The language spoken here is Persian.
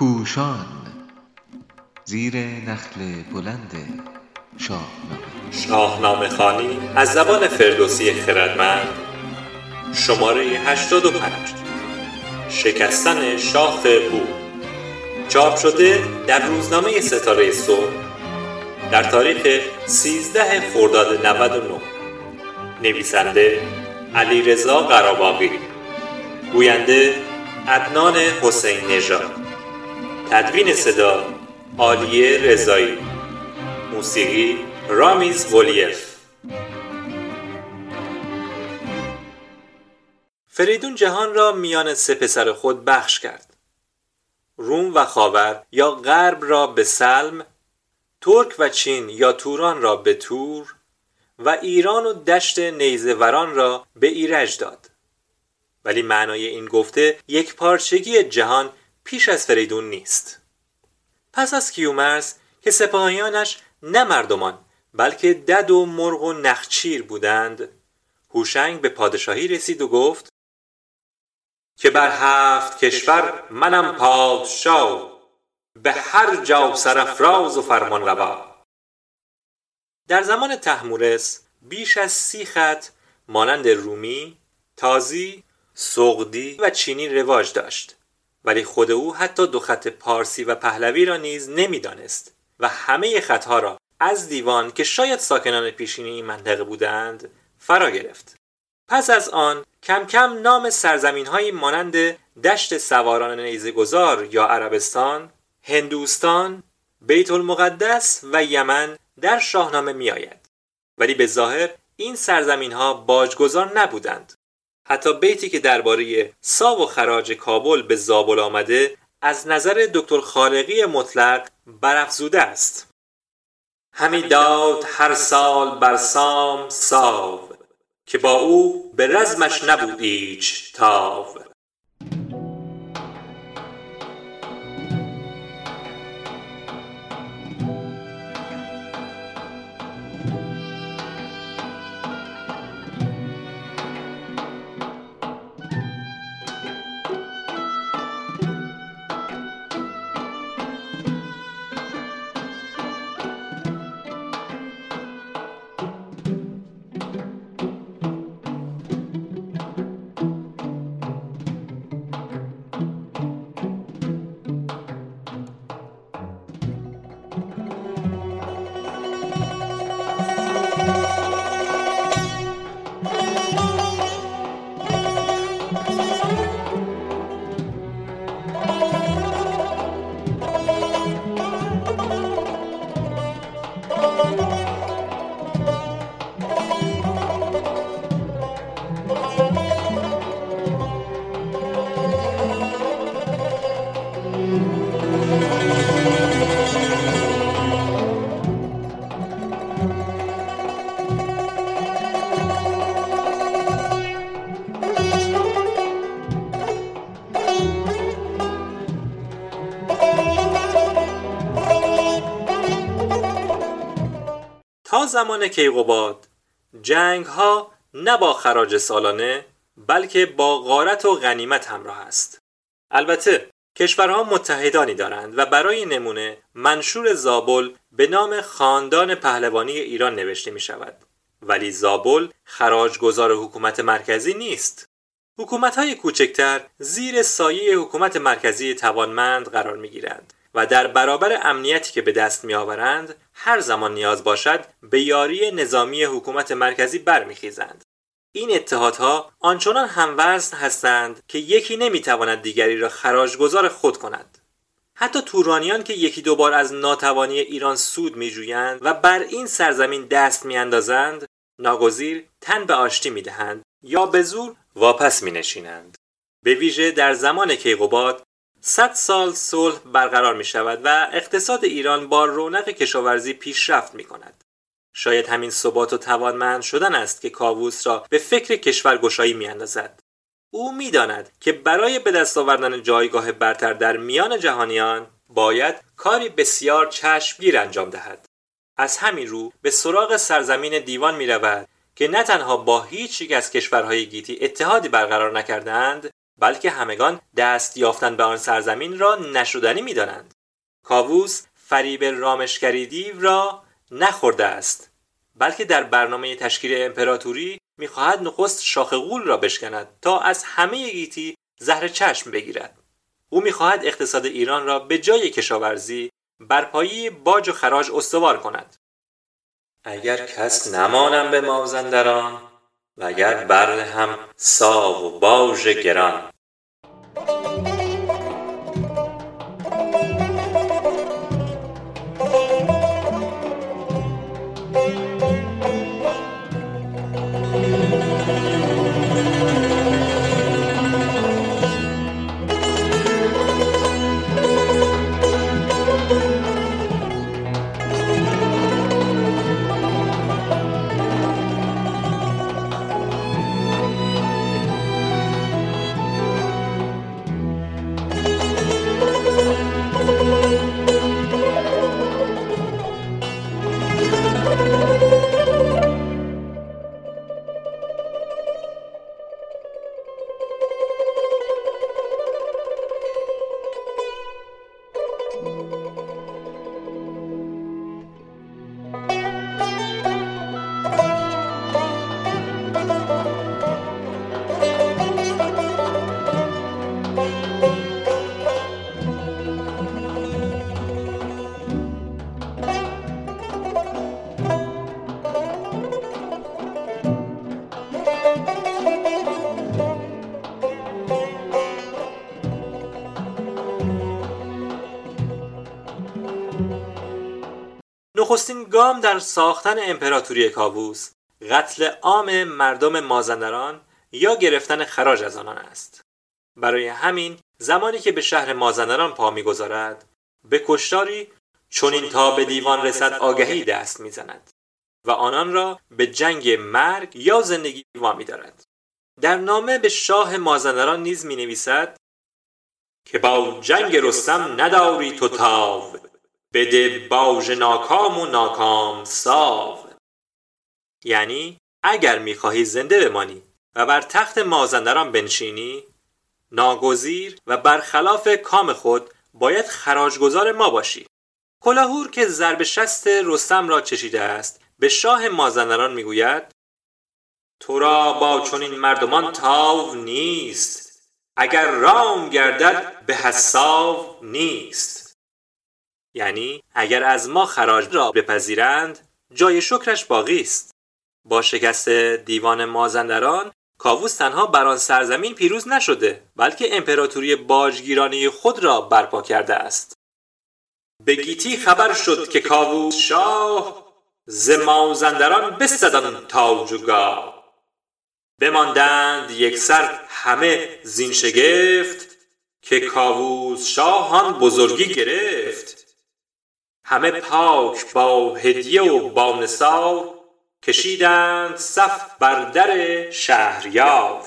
پوشان زیر نخل بلند شاهنامه. شاهنامه خانی از زبان فردوسی خردمند شماره 85 شکستن شاخ بو. چاپ شده در روزنامه ستاره صبح در تاریخ 13 خرداد 99 نویسنده علی رضا قراباقی گوینده عدنان حسین نژاد. تدوین صدا عالیه رضایی. موسیقی رامیز ولیف. فریدون جهان را میان سه پسر خود بخش کرد. روم و خاور یا غرب را به سلم ترک و چین یا توران را به تور و ایران و دشت نیزوران را به ایرج داد. ولی معنای این گفته یک پارچگی جهان پیش از فریدون نیست. پس از کیومرس که سپاهیانش نه مردمان بلکه دد و مرغ و نخچیر بودند هوشنگ به پادشاهی رسید و گفت که بر هفت کشور منم پادشاه به هر جا سرفراز و فرمان روا در زمان تحمورس بیش از سی خط مانند رومی، تازی، سغدی و چینی رواج داشت. ولی خود او حتی دو خط پارسی و پهلوی را نیز نمی‌دانست و همه خطها را از دیوان که شاید ساکنان پیشینی این منطقه بودند فرا گرفت پس از آن کم کم نام سرزمین های مانند دشت سواران نیزگذار یا عربستان، هندوستان، بیت المقدس و یمن در شاهنامه می آید. ولی به ظاهر این سرزمین ها باجگذار نبودند. حتی بیتی که درباره ساو و خراج کابل به زابل آمده از نظر دکتر خالقی مطلق برافزوده است. همی داد هر سال بر سام ساو که با او به رزمش نبود ایچ تاو زمان کیقوباد جنگ ها نه با خراج سالانه بلکه با غارت و غنیمت همراه است. البته کشورها متحدانی دارند و برای نمونه منشور زابل به نام خاندان پهلوانی ایران نوشته می شود ولی زابل خراجگزار حکومت مرکزی نیست. حکومت های کوچکتر زیر سایه حکومت مرکزی توانمند قرار می گیرند و در برابر امنیتی که به دست می آورند هر زمان نیاز باشد به یاری نظامی حکومت مرکزی برمیخیزند. این اتحادها آنچنان هموزن هستند که یکی نمی‌تواند دیگری را خراجگذار خود کند. حتی تورانیان که یکی دوبار از ناتوانی ایران سود میجویند و بر این سرزمین دست میاندازند ناگزیر تن به آشتی می‌دهند یا به زور واپس مینشینند. به ویژه در زمان کیقوباد صد سال صلح برقرار می شود و اقتصاد ایران با رونق کشاورزی پیشرفت می کند. شاید همین ثبات و توانمند شدن است که کاووس را به فکر کشورگشایی می اندازد. او می داند که برای به دست آوردن جایگاه برتر در میان جهانیان باید کاری بسیار چشمگیر انجام دهد. از همین رو به سراغ سرزمین دیوان می رود که نه تنها با هیچ یک از کشورهای گیتی اتحادی برقرار نکردند بلکه همگان دست یافتن به آن سرزمین را نشدنی می‌دانند. کاووس فریب رامشگری دیو را نخورده است بلکه در برنامه تشکیل امپراتوری می‌خواهد نخست شاخ غول را بشکند تا از همه گیتی زهر چشم بگیرد. او می‌خواهد اقتصاد ایران را به جای کشاورزی بر پایی باج و خراج استوار کند. اگر کس نمانم به مازندران و اگر بر هم ساو و باژ گران. نخستین گام در ساختن امپراتوری کاووس قتل عام مردم مازندران یا گرفتن خراج از آنان است. برای همین زمانی که به شهر مازندران پا می‌گذارد به کشتاری چنین تا به دیوان رسد آگهی دست می‌زند و آنان را به جنگ مرگ یا زندگی وامی دارد در نامه به شاه مازندران نیز می نویسد که با جنگ رستم نداری تو تاو. بده باژ ناکام و ناکام ساو. یعنی اگر می‌خواهی زنده بمانی و بر تخت مازندران بنشینی ناگزیر و برخلاف کام خود باید خراجگزار ما باشی. کلاهور که ضرب شست رستم را چشیده است به شاه مازندران می‌گوید تو را با چنین مردمان تاو نیست اگر رام گردد به حساو نیست. یعنی اگر از ما خراج را بپذیرند جای شکرش باقی است. با شکست دیوان مازندران کاووس تنها بر آن سرزمین پیروز نشده بلکه امپراتوری باجگیرانه خود را برپا کرده است. به گیتی خبر شد که کاووس شاه ز مازندران بستدن تاج و گاه بماندند یکسر همه زین شگفت که کاووس شاه آن بزرگی گرفت. همه پاک با هدیه و با نثار کشیدند صف بر در شهریار.